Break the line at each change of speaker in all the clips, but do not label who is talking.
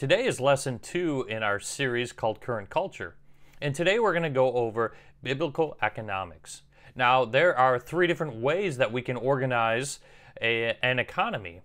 Today is lesson two in our series called Current Culture. And today we're going to go over biblical economics. Now, there are three different ways that we can organize a, an economy.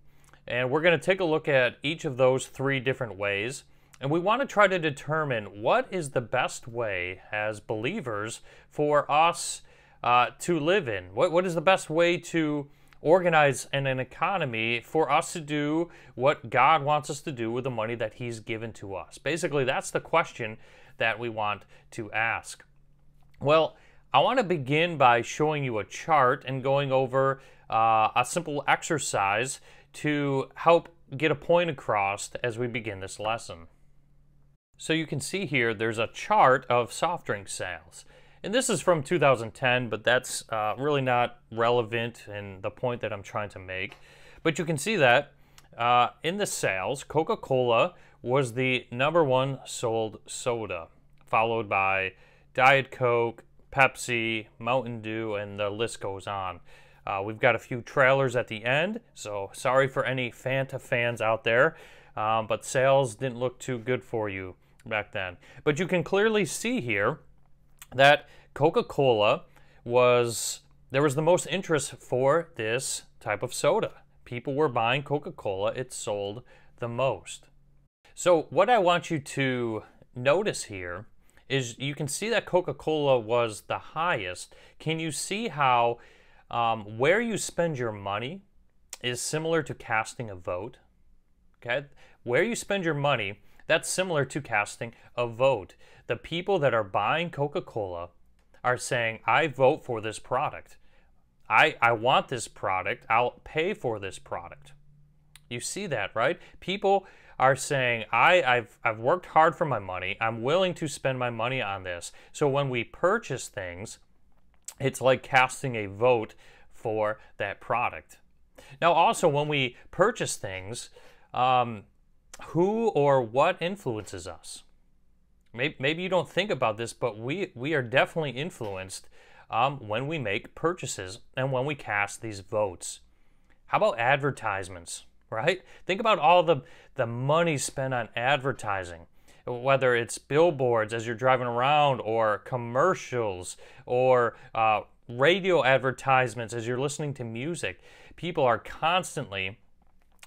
And we're going to take a look at each of those three different ways. And we want to try to determine what is the best way as believers for us uh, to live in. What, what is the best way to organize in an economy for us to do what God wants us to do with the money that He's given to us? Basically, that's the question that we want to ask. Well, I want to begin by showing you a chart and going over uh, a simple exercise to help get a point across as we begin this lesson. So you can see here there's a chart of soft drink sales. And this is from 2010, but that's uh, really not relevant in the point that I'm trying to make. But you can see that uh, in the sales, Coca Cola was the number one sold soda, followed by Diet Coke, Pepsi, Mountain Dew, and the list goes on. Uh, we've got a few trailers at the end, so sorry for any Fanta fans out there, um, but sales didn't look too good for you back then. But you can clearly see here that Coca-Cola was there was the most interest for this type of soda. People were buying Coca-Cola, it sold the most. So what I want you to notice here is you can see that Coca-Cola was the highest. Can you see how um, where you spend your money is similar to casting a vote? Okay, where you spend your money, that's similar to casting a vote. The people that are buying Coca Cola are saying, I vote for this product. I, I want this product. I'll pay for this product. You see that, right? People are saying, I, I've, I've worked hard for my money. I'm willing to spend my money on this. So when we purchase things, it's like casting a vote for that product. Now, also, when we purchase things, um, who or what influences us? Maybe, maybe you don't think about this, but we, we are definitely influenced um, when we make purchases and when we cast these votes. How about advertisements, right? Think about all the, the money spent on advertising, whether it's billboards as you're driving around, or commercials, or uh, radio advertisements as you're listening to music. People are constantly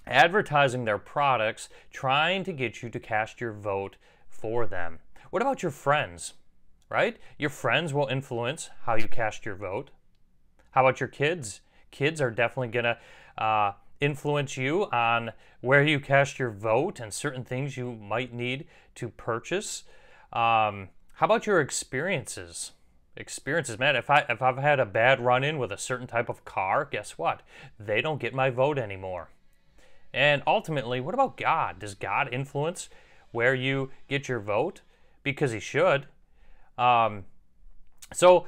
advertising their products, trying to get you to cast your vote for them. What about your friends? Right? Your friends will influence how you cast your vote. How about your kids? Kids are definitely going to uh, influence you on where you cast your vote and certain things you might need to purchase. Um, how about your experiences? Experiences, man. If I if I've had a bad run-in with a certain type of car, guess what? They don't get my vote anymore. And ultimately, what about God? Does God influence where you get your vote? Because He should. Um, so,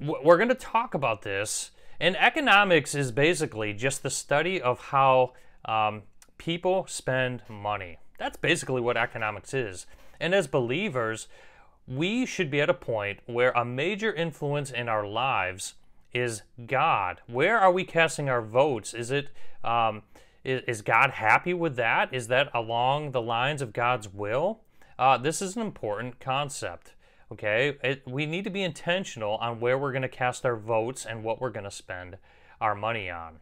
we're going to talk about this. And economics is basically just the study of how um, people spend money. That's basically what economics is. And as believers, we should be at a point where a major influence in our lives is God. Where are we casting our votes? Is it um, is, is, God happy with that? Is that along the lines of God's will? Uh, this is an important concept. Okay, it, we need to be intentional on where we're going to cast our votes and what we're going to spend our money on.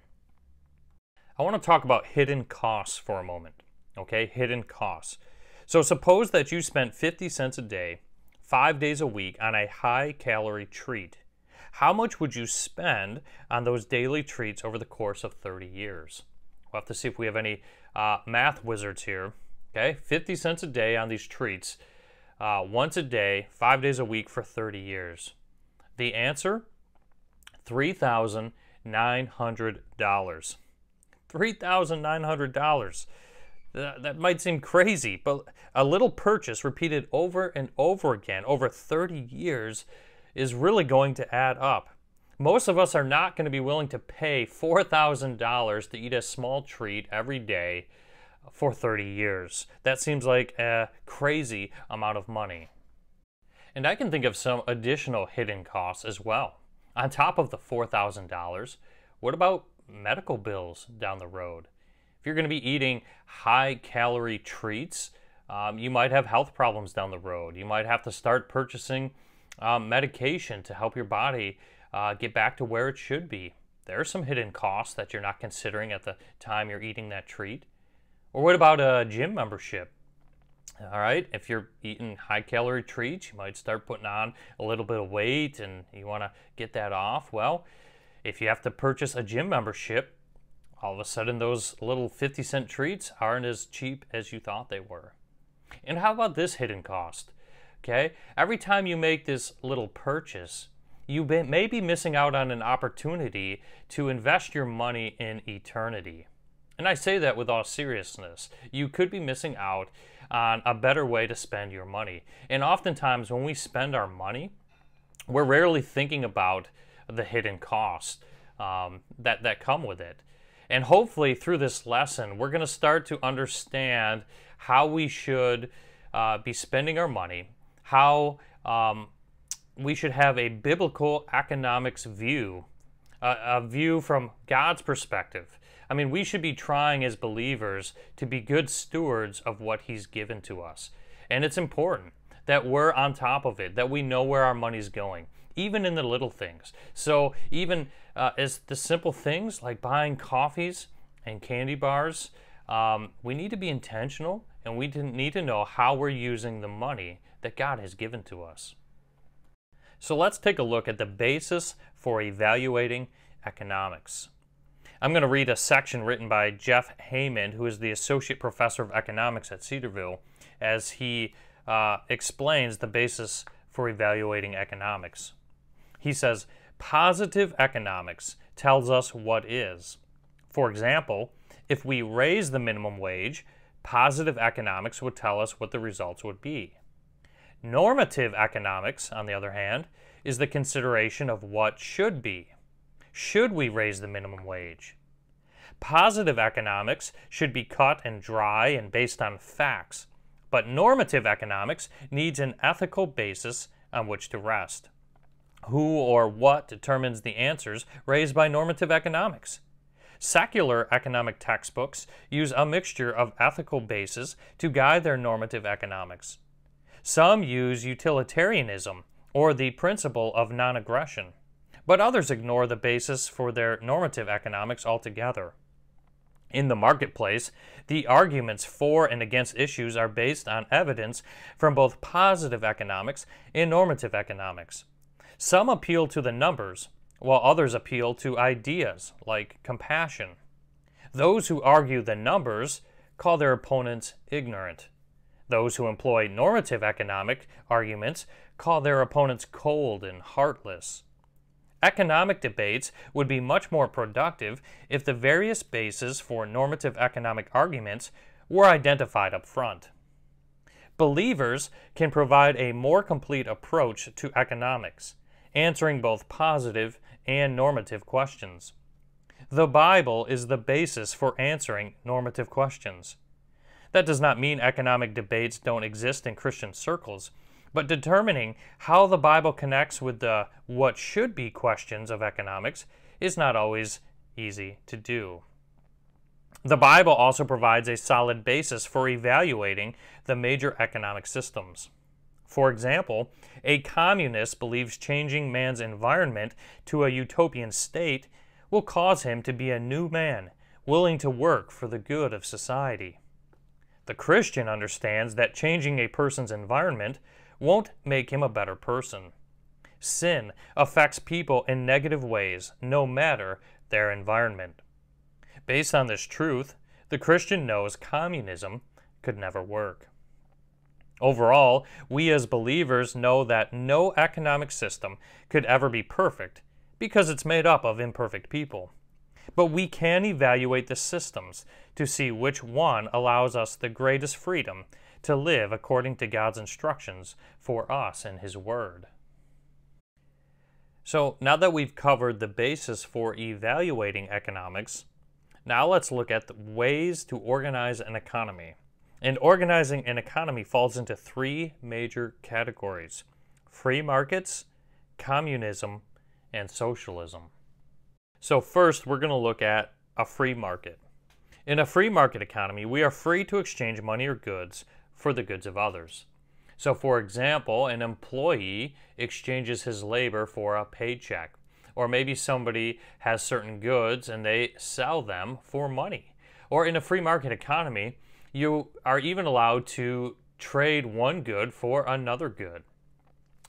I want to talk about hidden costs for a moment. Okay, hidden costs. So suppose that you spent 50 cents a day, five days a week on a high calorie treat how much would you spend on those daily treats over the course of 30 years? We'll have to see if we have any uh, math wizards here. Okay, 50 cents a day on these treats, uh, once a day, five days a week for 30 years. The answer $3,900. $3,900. That might seem crazy, but a little purchase repeated over and over again over 30 years is really going to add up. Most of us are not going to be willing to pay $4,000 to eat a small treat every day for 30 years. That seems like a crazy amount of money. And I can think of some additional hidden costs as well. On top of the $4,000, what about medical bills down the road? If you're going to be eating high calorie treats, um, you might have health problems down the road. You might have to start purchasing um, medication to help your body uh, get back to where it should be. There are some hidden costs that you're not considering at the time you're eating that treat. Or what about a gym membership? All right, if you're eating high calorie treats, you might start putting on a little bit of weight and you want to get that off. Well, if you have to purchase a gym membership, all of a sudden those little 50 cent treats aren't as cheap as you thought they were. And how about this hidden cost? Okay, every time you make this little purchase, you may be missing out on an opportunity to invest your money in eternity. And I say that with all seriousness. You could be missing out on a better way to spend your money. And oftentimes, when we spend our money, we're rarely thinking about the hidden costs um, that, that come with it. And hopefully, through this lesson, we're going to start to understand how we should uh, be spending our money, how um, we should have a biblical economics view, a view from God's perspective. I mean, we should be trying as believers to be good stewards of what He's given to us. And it's important that we're on top of it, that we know where our money's going, even in the little things. So, even uh, as the simple things like buying coffees and candy bars, um, we need to be intentional and we need to know how we're using the money that God has given to us. So, let's take a look at the basis for evaluating economics. I'm going to read a section written by Jeff Haymond, who is the Associate Professor of Economics at Cedarville, as he uh, explains the basis for evaluating economics. He says, Positive economics tells us what is. For example, if we raise the minimum wage, positive economics would tell us what the results would be. Normative economics, on the other hand, is the consideration of what should be. Should we raise the minimum wage? Positive economics should be cut and dry and based on facts, but normative economics needs an ethical basis on which to rest. Who or what determines the answers raised by normative economics? Secular economic textbooks use a mixture of ethical bases to guide their normative economics. Some use utilitarianism, or the principle of non aggression but others ignore the basis for their normative economics altogether. In the marketplace, the arguments for and against issues are based on evidence from both positive economics and normative economics. Some appeal to the numbers, while others appeal to ideas like compassion. Those who argue the numbers call their opponents ignorant. Those who employ normative economic arguments call their opponents cold and heartless. Economic debates would be much more productive if the various bases for normative economic arguments were identified up front. Believers can provide a more complete approach to economics, answering both positive and normative questions. The Bible is the basis for answering normative questions. That does not mean economic debates don't exist in Christian circles, but determining how the Bible connects with the what should be questions of economics is not always easy to do. The Bible also provides a solid basis for evaluating the major economic systems. For example, a communist believes changing man's environment to a utopian state will cause him to be a new man, willing to work for the good of society. The Christian understands that changing a person's environment won't make him a better person. Sin affects people in negative ways, no matter their environment. Based on this truth, the Christian knows communism could never work. Overall, we as believers know that no economic system could ever be perfect because it's made up of imperfect people. But we can evaluate the systems to see which one allows us the greatest freedom to live according to God's instructions for us in His Word. So, now that we've covered the basis for evaluating economics, now let's look at the ways to organize an economy. And organizing an economy falls into three major categories free markets, communism, and socialism. So, first, we're going to look at a free market. In a free market economy, we are free to exchange money or goods for the goods of others. So, for example, an employee exchanges his labor for a paycheck, or maybe somebody has certain goods and they sell them for money. Or in a free market economy, you are even allowed to trade one good for another good.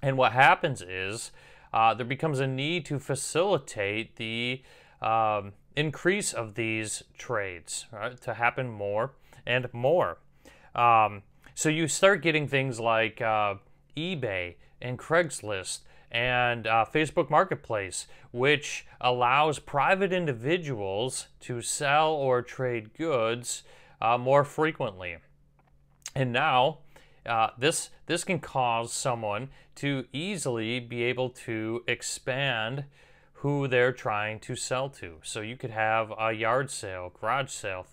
And what happens is uh, there becomes a need to facilitate the um, increase of these trades right, to happen more and more. Um, so you start getting things like uh, eBay and Craigslist and uh, Facebook Marketplace, which allows private individuals to sell or trade goods uh, more frequently. And now, uh, this this can cause someone to easily be able to expand who they're trying to sell to. So you could have a yard sale, garage sale,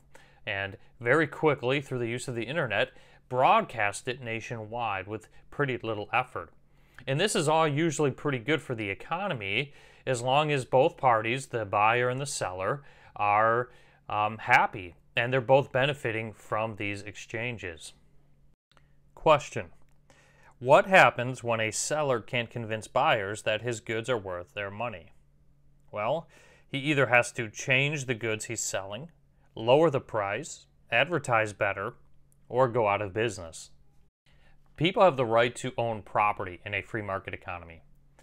and very quickly through the use of the internet, broadcast it nationwide with pretty little effort. And this is all usually pretty good for the economy as long as both parties, the buyer and the seller, are um, happy and they're both benefiting from these exchanges. Question What happens when a seller can't convince buyers that his goods are worth their money? Well, he either has to change the goods he's selling, lower the price, advertise better, or go out of business. People have the right to own property in a free market economy,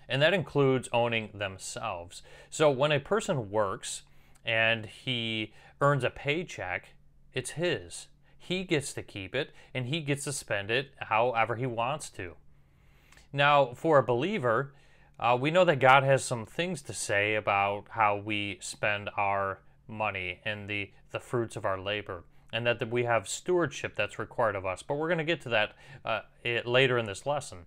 and that includes owning themselves. So when a person works and he earns a paycheck, it's his. He gets to keep it and he gets to spend it however he wants to. Now, for a believer, uh, we know that God has some things to say about how we spend our money and the, the fruits of our labor, and that we have stewardship that's required of us. But we're going to get to that uh, later in this lesson.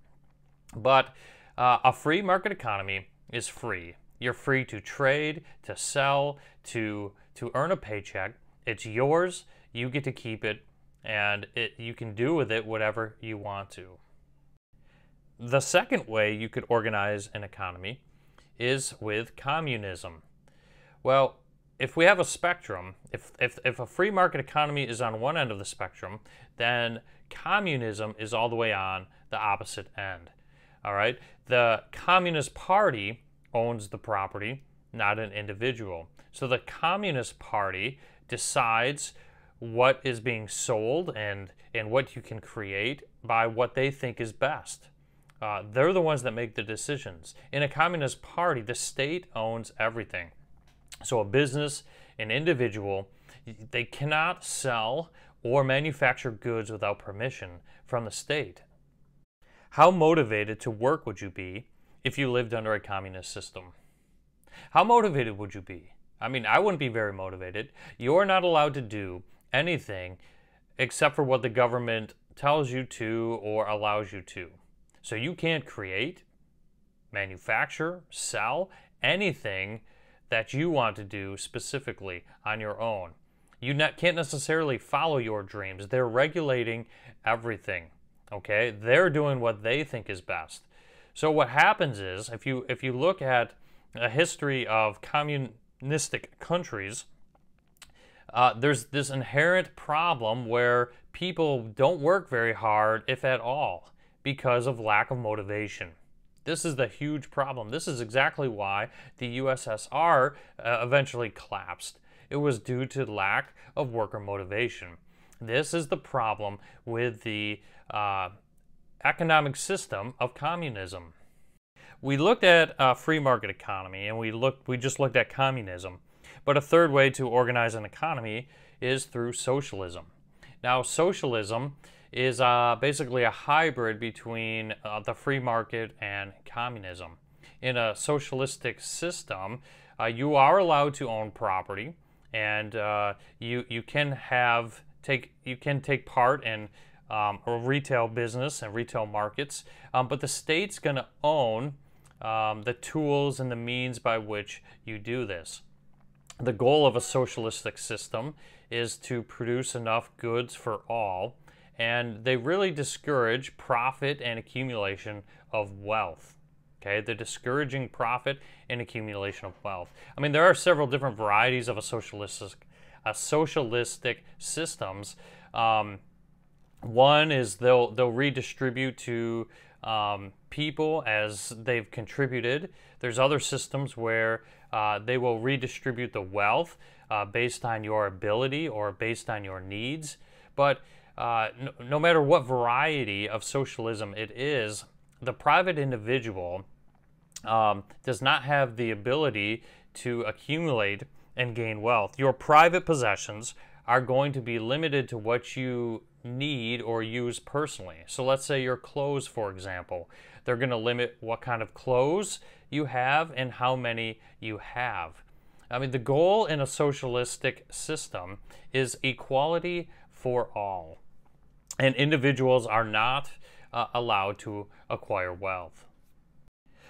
But uh, a free market economy is free. You're free to trade, to sell, to to earn a paycheck. It's yours. You get to keep it, and it, you can do with it whatever you want to. The second way you could organize an economy is with communism. Well, if we have a spectrum, if, if, if a free market economy is on one end of the spectrum, then communism is all the way on the opposite end. All right? The Communist Party owns the property, not an individual. So the Communist Party decides what is being sold and, and what you can create by what they think is best. Uh, they're the ones that make the decisions. In a communist party, the state owns everything. So a business, an individual, they cannot sell or manufacture goods without permission from the state. How motivated to work would you be if you lived under a communist system? How motivated would you be? I mean, I wouldn't be very motivated. You're not allowed to do anything except for what the government tells you to or allows you to. So you can't create, manufacture, sell anything that you want to do specifically on your own. You can't necessarily follow your dreams. They're regulating everything. Okay? They're doing what they think is best. So what happens is if you if you look at a history of communistic countries, uh, there's this inherent problem where people don't work very hard, if at all, because of lack of motivation. This is the huge problem. This is exactly why the USSR uh, eventually collapsed. It was due to lack of worker motivation. This is the problem with the uh, economic system of communism. We looked at a free market economy and we looked we just looked at communism. But a third way to organize an economy is through socialism. Now, socialism is uh, basically a hybrid between uh, the free market and communism. In a socialistic system, uh, you are allowed to own property, and uh, you you can have take you can take part in um, a retail business and retail markets, um, but the state's going to own um, the tools and the means by which you do this. The goal of a socialistic system is to produce enough goods for all, and they really discourage profit and accumulation of wealth. Okay, they're discouraging profit and accumulation of wealth. I mean, there are several different varieties of a socialistic uh, socialistic systems. Um, one is they'll they'll redistribute to um, people as they've contributed. There's other systems where uh, they will redistribute the wealth uh, based on your ability or based on your needs. But uh, no, no, matter what variety of socialism it is, the private individual um, does not have the ability to accumulate and gain wealth. Your private possessions are going to be limited to what you need or use personally. So let's say your clothes, for example. They're going to limit what kind of clothes you have and how many you have. I mean, the goal in a socialistic system is equality for all. And individuals are not uh, allowed to acquire wealth.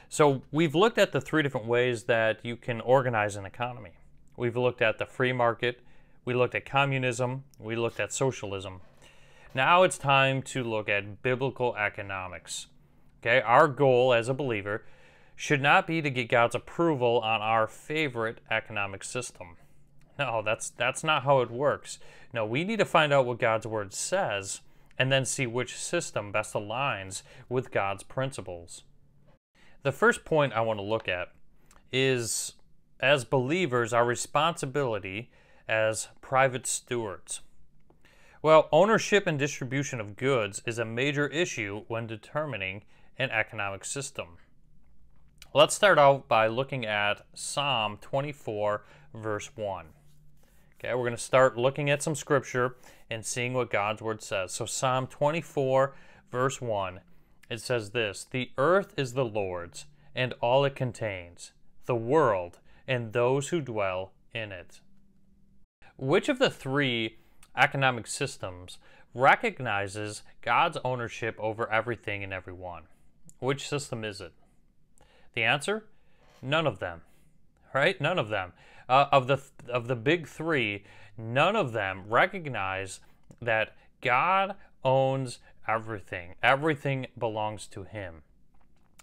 So we've looked at the three different ways that you can organize an economy. We've looked at the free market, we looked at communism, we looked at socialism. Now it's time to look at biblical economics. Okay, our goal as a believer should not be to get God's approval on our favorite economic system. No, that's that's not how it works. No, we need to find out what God's word says and then see which system best aligns with God's principles. The first point I want to look at is as believers, our responsibility as private stewards. Well, ownership and distribution of goods is a major issue when determining an economic system. Let's start out by looking at Psalm 24, verse 1. Okay, we're going to start looking at some scripture and seeing what God's word says. So, Psalm 24, verse 1 it says this The earth is the Lord's, and all it contains, the world, and those who dwell in it. Which of the three economic systems recognizes God's ownership over everything and everyone? Which system is it? The answer? None of them. Right? None of them. Uh, of the of the big three, none of them recognize that God owns everything. Everything belongs to Him.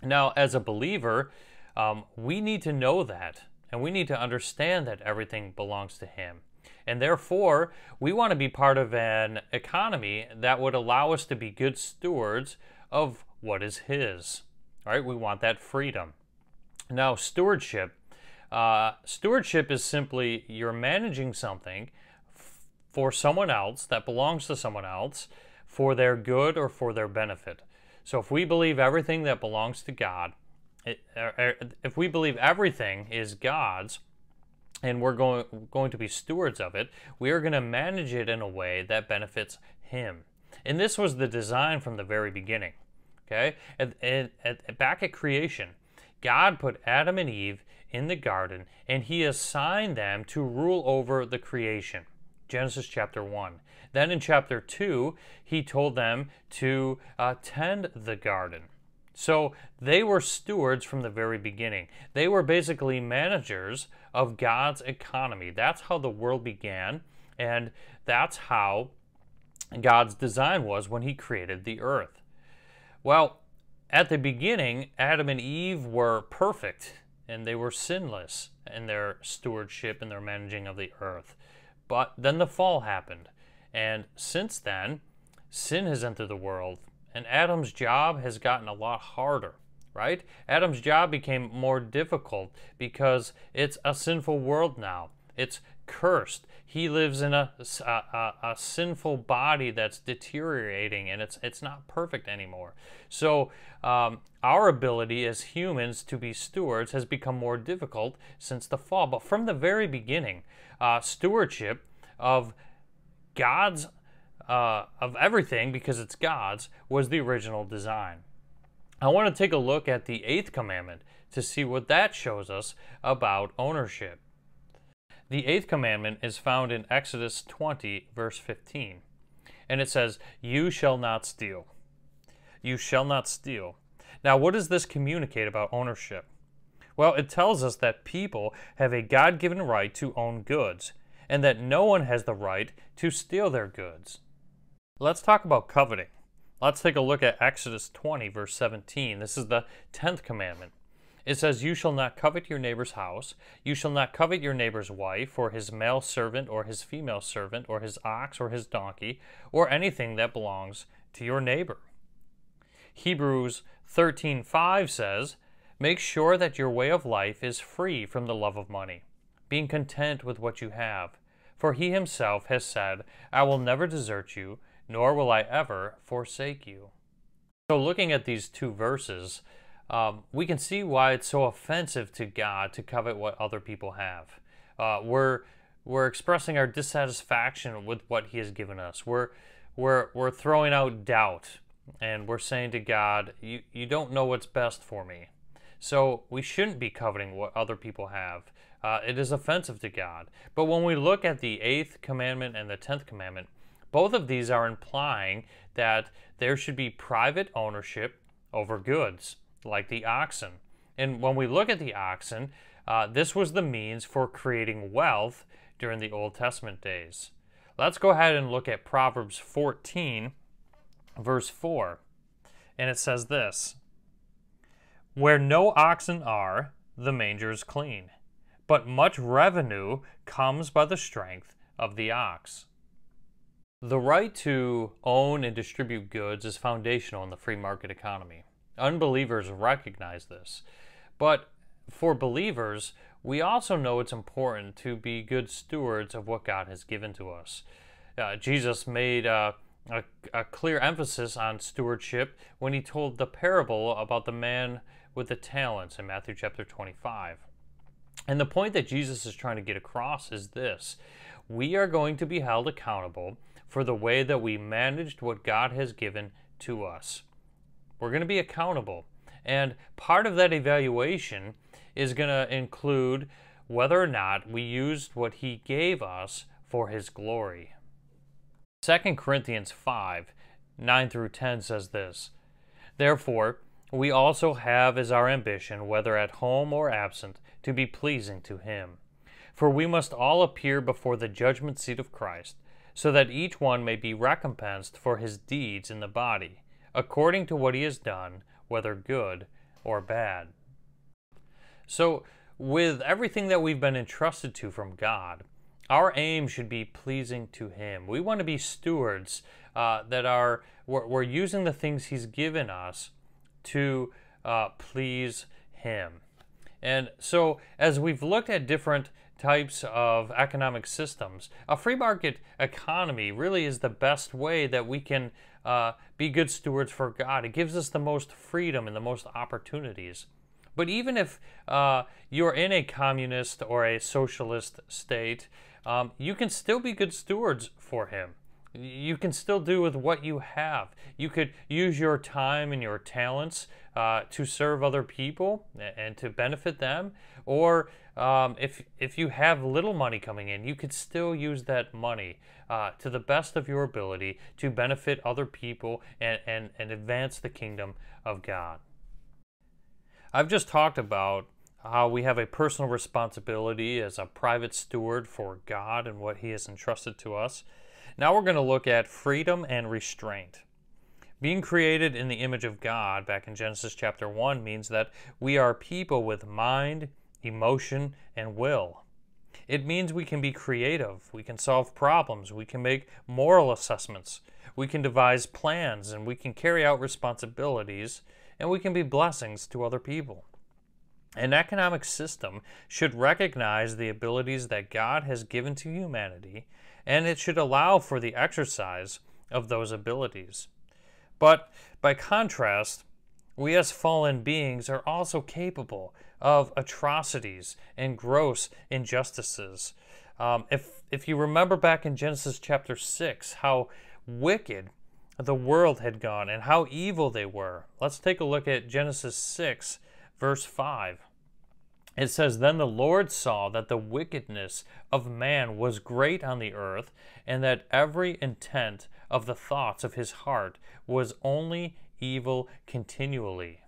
Now, as a believer, um, we need to know that, and we need to understand that everything belongs to Him. And therefore, we want to be part of an economy that would allow us to be good stewards of what is His. All right, we want that freedom. Now, stewardship. Uh, stewardship is simply you're managing something for someone else that belongs to someone else for their good or for their benefit. So if we believe everything that belongs to God, it, er, er, if we believe everything is God's, and we're going going to be stewards of it, we are going to manage it in a way that benefits Him. And this was the design from the very beginning. Okay, at, back at creation, God put Adam and Eve in the garden, and He assigned them to rule over the creation. Genesis chapter 1. Then in chapter 2, he told them to uh, tend the garden. So they were stewards from the very beginning. They were basically managers of God's economy. That's how the world began, and that's how God's design was when he created the earth. Well, at the beginning, Adam and Eve were perfect and they were sinless in their stewardship and their managing of the earth. But then the fall happened. And since then, sin has entered the world, and Adam's job has gotten a lot harder, right? Adam's job became more difficult because it's a sinful world now. It's cursed. He lives in a, a, a, sinful body that's deteriorating and it's, it's not perfect anymore. So, um, our ability as humans to be stewards has become more difficult since the fall. But from the very beginning, uh, stewardship of God's, uh, of everything, because it's God's, was the original design. I want to take a look at the eighth commandment to see what that shows us about ownership. The eighth commandment is found in Exodus 20, verse 15. And it says, You shall not steal. You shall not steal. Now, what does this communicate about ownership? Well, it tells us that people have a God given right to own goods, and that no one has the right to steal their goods. Let's talk about coveting. Let's take a look at Exodus 20, verse 17. This is the 10th commandment. It says, You shall not covet your neighbor's house. You shall not covet your neighbor's wife, or his male servant, or his female servant, or his ox, or his donkey, or anything that belongs to your neighbor. Hebrews 13:5 says, Make sure that your way of life is free from the love of money, being content with what you have. For he himself has said, I will never desert you, nor will I ever forsake you. So, looking at these two verses, um, we can see why it's so offensive to God to covet what other people have. Uh, we're we're expressing our dissatisfaction with what He has given us. We're we're we're throwing out doubt, and we're saying to God, "You you don't know what's best for me." So we shouldn't be coveting what other people have. Uh, it is offensive to God. But when we look at the eighth commandment and the tenth commandment, both of these are implying that there should be private ownership over goods like the oxen. And when we look at the oxen, uh, this was the means for creating wealth during the Old Testament days. Let's go ahead and look at Proverbs 14, verse 4. And it says this Where no oxen are, the manger is clean, but much revenue comes by the strength of the ox. The right to own and distribute goods is foundational in the free market economy. Unbelievers recognize this. But for believers, we also know it's important to be good stewards of what God has given to us. Uh, Jesus made uh, a, a clear emphasis on stewardship when he told the parable about the man with the talents in Matthew chapter 25. And the point that Jesus is trying to get across is this we are going to be held accountable for the way that we managed what God has given to us. We're going to be accountable. And part of that evaluation is going to include whether or not we used what he gave us for his glory. 2 Corinthians 5 9 through 10 says this Therefore, we also have as our ambition, whether at home or absent, to be pleasing to him. For we must all appear before the judgment seat of Christ, so that each one may be recompensed for his deeds in the body according to what he has done, whether good or bad. So, with everything that we've been entrusted to from God, our aim should be pleasing to Him. We want to be stewards uh, that are, we're, we're, using the things He's given us to uh, please Him. And so, as we've looked at different types of economic systems, a free market economy really is the best way that we can uh, be good stewards for God. It gives us the most freedom and the most opportunities. But even if uh, you're in a communist or a socialist state, um, you can still be good stewards for Him. You can still do with what you have. You could use your time and your talents uh, to serve other people and to benefit them. Or um, if, if you have little money coming in, you could still use that money uh, to the best of your ability to benefit other people and, and, and advance the kingdom of God. I've just talked about how we have a personal responsibility as a private steward for God and what He has entrusted to us. Now we're going to look at freedom and restraint. Being created in the image of God back in Genesis chapter 1 means that we are people with mind, emotion, and will. It means we can be creative, we can solve problems, we can make moral assessments, we can devise plans, and we can carry out responsibilities, and we can be blessings to other people. An economic system should recognize the abilities that God has given to humanity, and it should allow for the exercise of those abilities. But by contrast, we as fallen beings are also capable of atrocities and gross injustices. Um, if, if you remember back in Genesis chapter 6, how wicked the world had gone and how evil they were, let's take a look at Genesis 6, verse 5. It says, Then the Lord saw that the wickedness of man was great on the earth, and that every intent of the thoughts of his heart was only evil continually.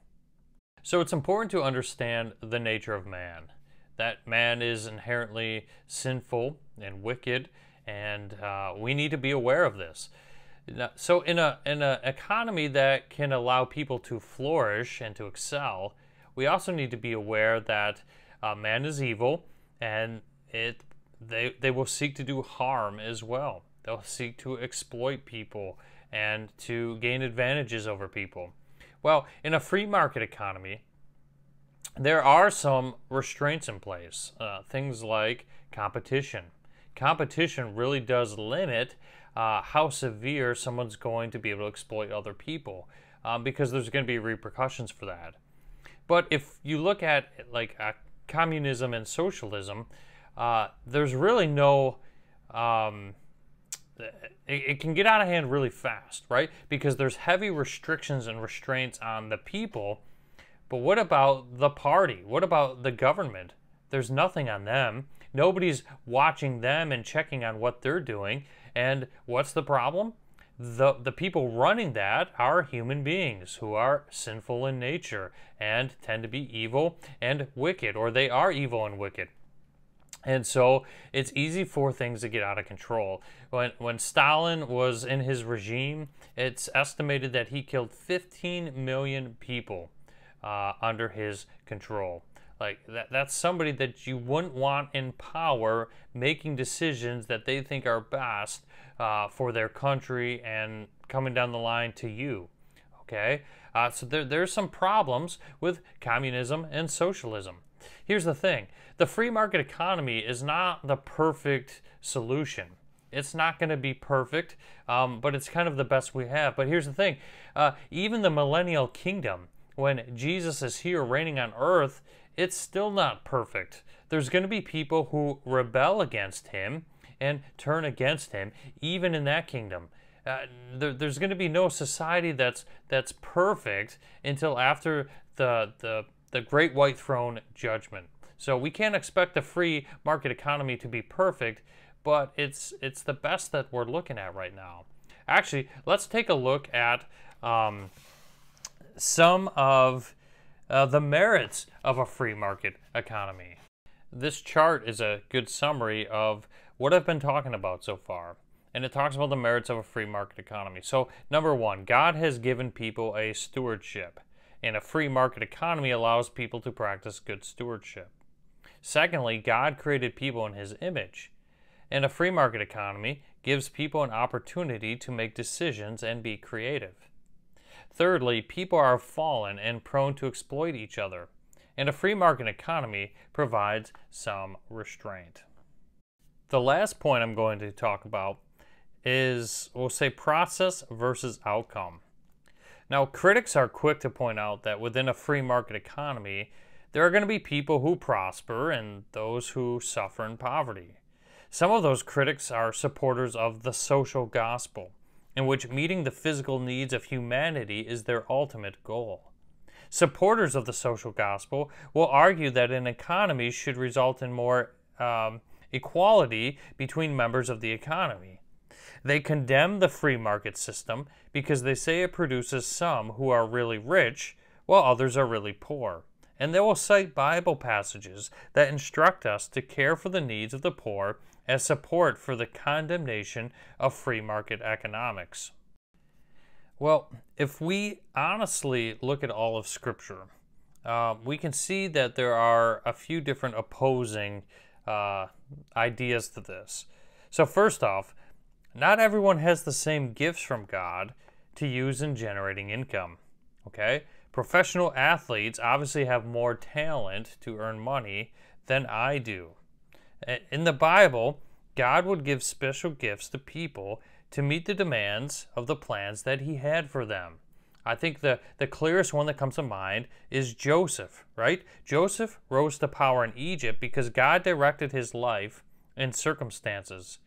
So it's important to understand the nature of man. That man is inherently sinful and wicked, and uh, we need to be aware of this. So in a in an economy that can allow people to flourish and to excel, we also need to be aware that uh, man is evil and it they, they will seek to do harm as well. They'll seek to exploit people and to gain advantages over people. Well, in a free market economy, there are some restraints in place. Uh, things like competition. Competition really does limit uh, how severe someone's going to be able to exploit other people um, because there's going to be repercussions for that. But if you look at like uh, communism and socialism, uh, there's really no. Um, it can get out of hand really fast, right? Because there's heavy restrictions and restraints on the people. But what about the party? What about the government? There's nothing on them. Nobody's watching them and checking on what they're doing. And what's the problem? The, the people running that are human beings who are sinful in nature and tend to be evil and wicked, or they are evil and wicked. And so it's easy for things to get out of control. When, when Stalin was in his regime, it's estimated that he killed 15 million people uh, under his control. Like that, that's somebody that you wouldn't want in power making decisions that they think are best uh, for their country and coming down the line to you. Okay? Uh, so there, there's some problems with communism and socialism. Here's the thing the free market economy is not the perfect solution. It's not going to be perfect, um, but it's kind of the best we have. But here's the thing uh, even the millennial kingdom, when Jesus is here reigning on earth, it's still not perfect. There's going to be people who rebel against him and turn against him, even in that kingdom. Uh, there, there's going to be no society that's that's perfect until after the the the great white throne judgment. So we can't expect the free market economy to be perfect, but it's it's the best that we're looking at right now. Actually, let's take a look at um, some of uh, the merits of a free market economy. This chart is a good summary of what I've been talking about so far. And it talks about the merits of a free market economy. So, number one, God has given people a stewardship and a free market economy allows people to practice good stewardship. Secondly, God created people in His image, and a free market economy gives people an opportunity to make decisions and be creative. Thirdly, people are fallen and prone to exploit each other, and a free market economy provides some restraint. The last point I'm going to talk about is, we'll say, process versus outcome. Now, critics are quick to point out that within a free market economy, there are going to be people who prosper and those who suffer in poverty. Some of those critics are supporters of the social gospel, in which meeting the physical needs of humanity is their ultimate goal. Supporters of the social gospel will argue that an economy should result in more um, equality between members of the economy. They condemn the free market system because they say it produces some who are really rich while others are really poor. And they will cite Bible passages that instruct us to care for the needs of the poor as support for the condemnation of free market economics. Well, if we honestly look at all of Scripture, uh, we can see that there are a few different opposing uh, ideas to this. So, first off, not everyone has the same gifts from God to use in generating income. Okay? Professional athletes obviously have more talent to earn money than I do. In the Bible, God would give special gifts to people to meet the demands of the plans that He had for them. I think the, the clearest one that comes to mind is Joseph, right? Joseph rose to power in Egypt because God directed his life and circumstances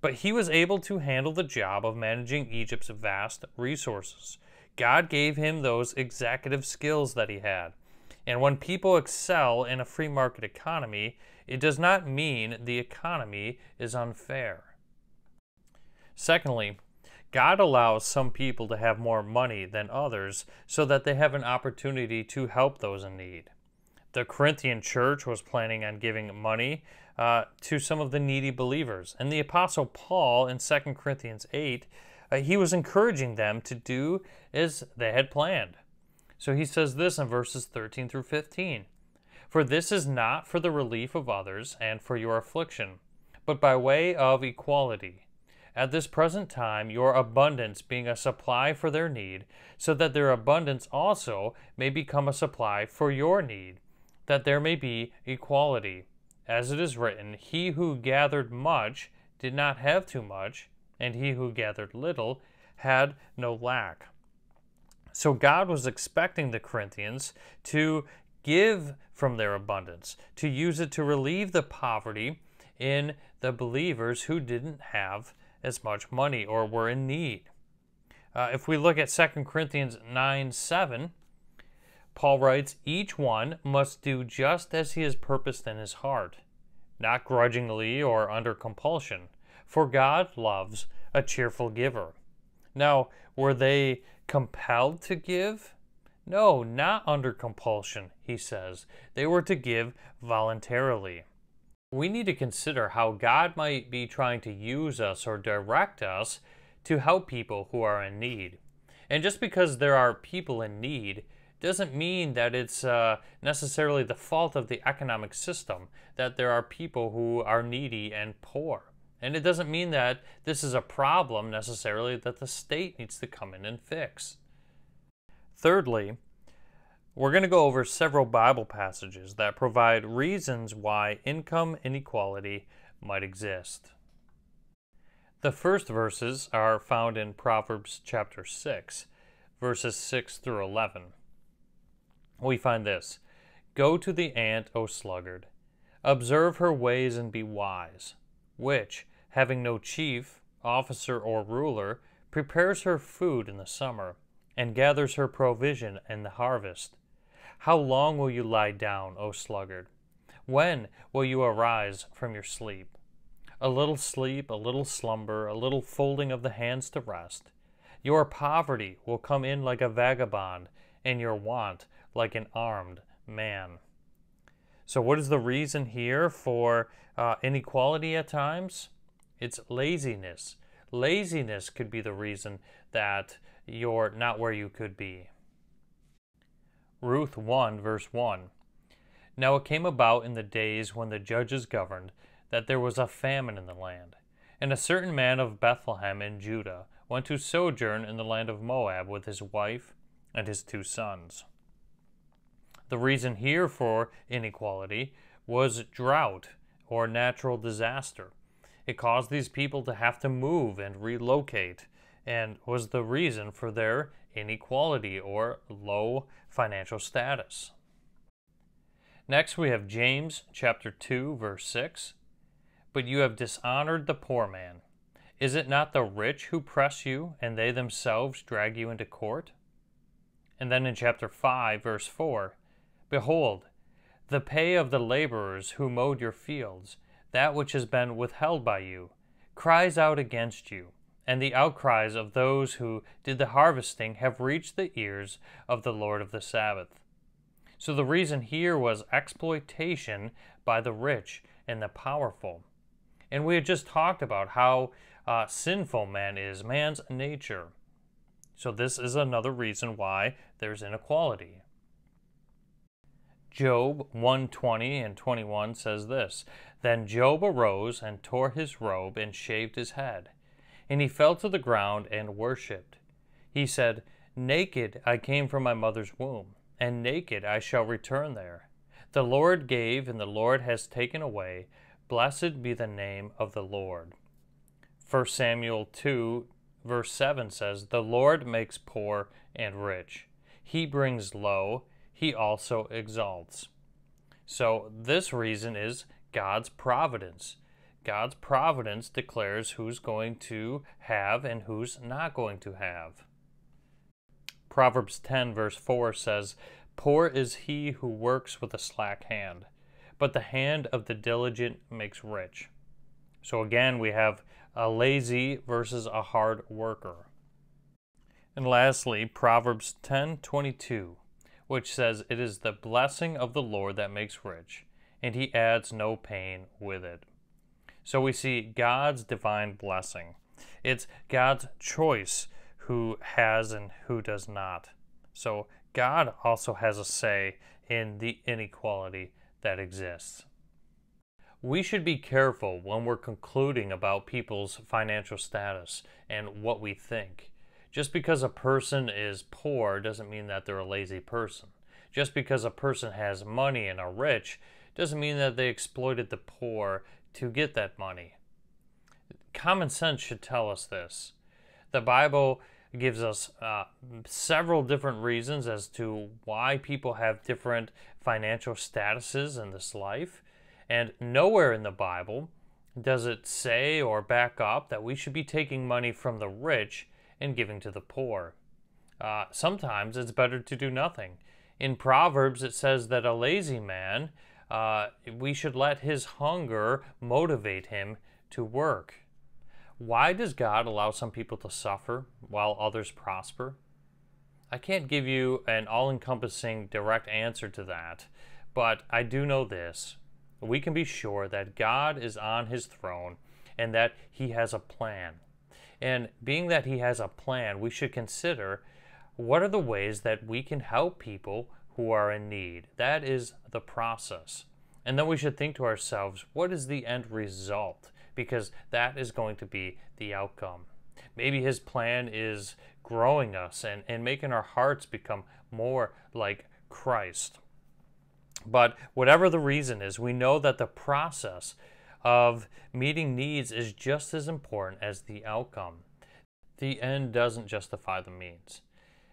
but he was able to handle the job of managing Egypt's vast resources. God gave him those executive skills that he had. And when people excel in a free market economy, it does not mean the economy is unfair. Secondly, God allows some people to have more money than others so that they have an opportunity to help those in need. The Corinthian church was planning on giving money uh, to some of the needy believers. And the Apostle Paul in 2 Corinthians 8, uh, he was encouraging them to do as they had planned. So he says this in verses 13 through 15 For this is not for the relief of others and for your affliction, but by way of equality. At this present time, your abundance being a supply for their need, so that their abundance also may become a supply for your need, that there may be equality. As it is written, He who gathered much did not have too much, and he who gathered little had no lack. So God was expecting the Corinthians to give from their abundance, to use it to relieve the poverty in the believers who didn't have as much money or were in need. Uh, if we look at 2 Corinthians 9 7, Paul writes, Each one must do just as he has purposed in his heart, not grudgingly or under compulsion, for God loves a cheerful giver. Now, were they compelled to give? No, not under compulsion, he says. They were to give voluntarily. We need to consider how God might be trying to use us or direct us to help people who are in need. And just because there are people in need doesn't mean that it's uh, necessarily the fault of the economic system that there are people who are needy and poor. And it doesn't mean that this is a problem necessarily that the state needs to come in and fix. Thirdly, we're going to go over several Bible passages that provide reasons why income inequality might exist. The first verses are found in Proverbs chapter 6, verses 6 through 11. We find this Go to the ant, O sluggard, observe her ways and be wise, which, having no chief, officer, or ruler, prepares her food in the summer, and gathers her provision in the harvest. How long will you lie down, O sluggard? When will you arise from your sleep? A little sleep, a little slumber, a little folding of the hands to rest. Your poverty will come in like a vagabond, and your want like an armed man. So, what is the reason here for uh, inequality at times? It's laziness. Laziness could be the reason that you're not where you could be. Ruth 1, verse 1. Now it came about in the days when the judges governed that there was a famine in the land. And a certain man of Bethlehem in Judah went to sojourn in the land of Moab with his wife and his two sons. The reason here for inequality was drought or natural disaster. It caused these people to have to move and relocate and was the reason for their inequality or low financial status. Next, we have James chapter 2, verse 6. But you have dishonored the poor man. Is it not the rich who press you, and they themselves drag you into court? And then in chapter 5, verse 4 Behold, the pay of the laborers who mowed your fields that which has been withheld by you, cries out against you, and the outcries of those who did the harvesting have reached the ears of the Lord of the Sabbath. So the reason here was exploitation by the rich and the powerful. And we had just talked about how uh, sinful man is, man's nature. So this is another reason why there's inequality. Job 120 and 21 says this Then Job arose and tore his robe and shaved his head. And he fell to the ground and worshipped. He said, Naked I came from my mother's womb, and naked I shall return there. The Lord gave, and the Lord has taken away. Blessed be the name of the Lord. 1 Samuel 2, verse 7 says, The Lord makes poor and rich. He brings low he also exalts. So, this reason is God's providence. God's providence declares who's going to have and who's not going to have. Proverbs 10, verse 4 says, Poor is he who works with a slack hand, but the hand of the diligent makes rich. So again, we have a lazy versus a hard worker. And lastly, Proverbs 10:22 which says, It is the blessing of the Lord that makes rich, and he adds no pain with it. So we see God's divine blessing. It's God's choice who has and who does not. So God also has a say in the inequality that exists. We should be careful when we're concluding about people's financial status and what we think. Just because a person is poor doesn't mean that they're a lazy person. Just because a person has money and are rich doesn't mean that they exploited the poor to get that money. Common sense should tell us this. The Bible gives us uh, several different reasons as to why people have different financial statuses in this life. And nowhere in the Bible does it say or back up that we should be taking money from the rich and giving to the poor. Uh, sometimes it's better to do nothing. In Proverbs, it says that a lazy man, uh, we should let his hunger motivate him to work. Why does God allow some people to suffer while others prosper? I can't give you an all encompassing direct answer to that, but I do know this. We can be sure that God is on his throne and that he has a plan. And being that he has a plan, we should consider what are the ways that we can help people who are in need. That is the process. And then we should think to ourselves, what is the end result? because that is going to be the outcome. Maybe his plan is growing us and, and making our hearts become more like Christ. But whatever the reason is, we know that the process of meeting needs is just as important as the outcome. The end doesn't justify the means.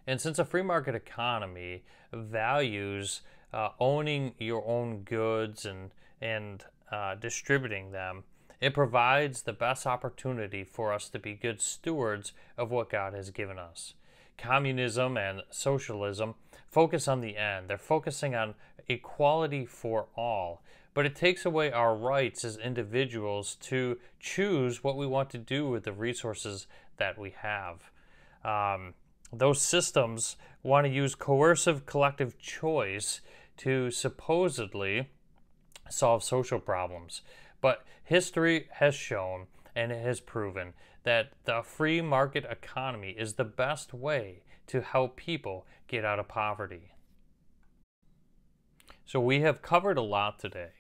And since a free market economy values uh, owning your own goods and, and uh, distributing them, it provides the best opportunity for us to be good stewards of what God has given us. Communism and socialism focus on the end, they're focusing on equality for all. But it takes away our rights as individuals to choose what we want to do with the resources that we have. Um, those systems want to use coercive collective choice to supposedly solve social problems. But history has shown and it has proven that the free market economy is the best way to help people get out of poverty. So, we have covered a lot today.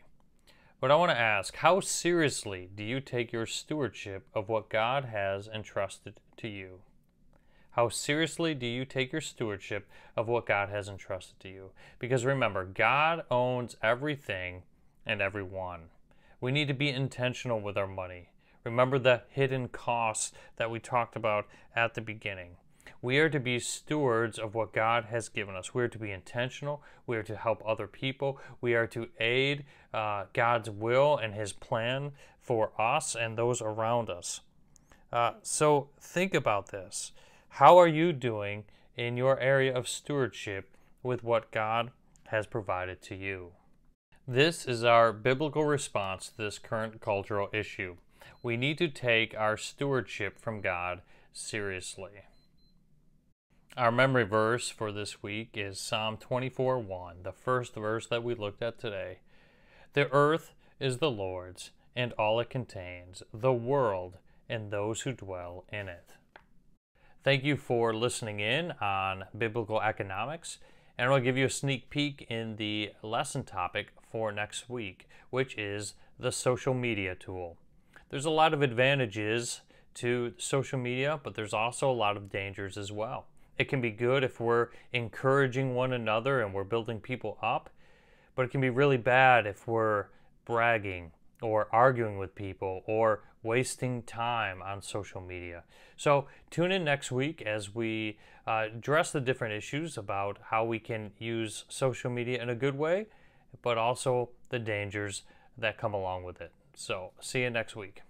But I want to ask how seriously do you take your stewardship of what God has entrusted to you? How seriously do you take your stewardship of what God has entrusted to you? Because remember, God owns everything and everyone. We need to be intentional with our money. Remember the hidden costs that we talked about at the beginning. We are to be stewards of what God has given us. We are to be intentional. We are to help other people. We are to aid uh, God's will and His plan for us and those around us. Uh, so think about this. How are you doing in your area of stewardship with what God has provided to you? This is our biblical response to this current cultural issue. We need to take our stewardship from God seriously. Our memory verse for this week is Psalm 24 1, the first verse that we looked at today. The earth is the Lord's, and all it contains, the world and those who dwell in it. Thank you for listening in on Biblical Economics, and I'll give you a sneak peek in the lesson topic for next week, which is the social media tool. There's a lot of advantages to social media, but there's also a lot of dangers as well. It can be good if we're encouraging one another and we're building people up, but it can be really bad if we're bragging or arguing with people or wasting time on social media. So, tune in next week as we uh, address the different issues about how we can use social media in a good way but also the dangers that come along with it. So, see you next week.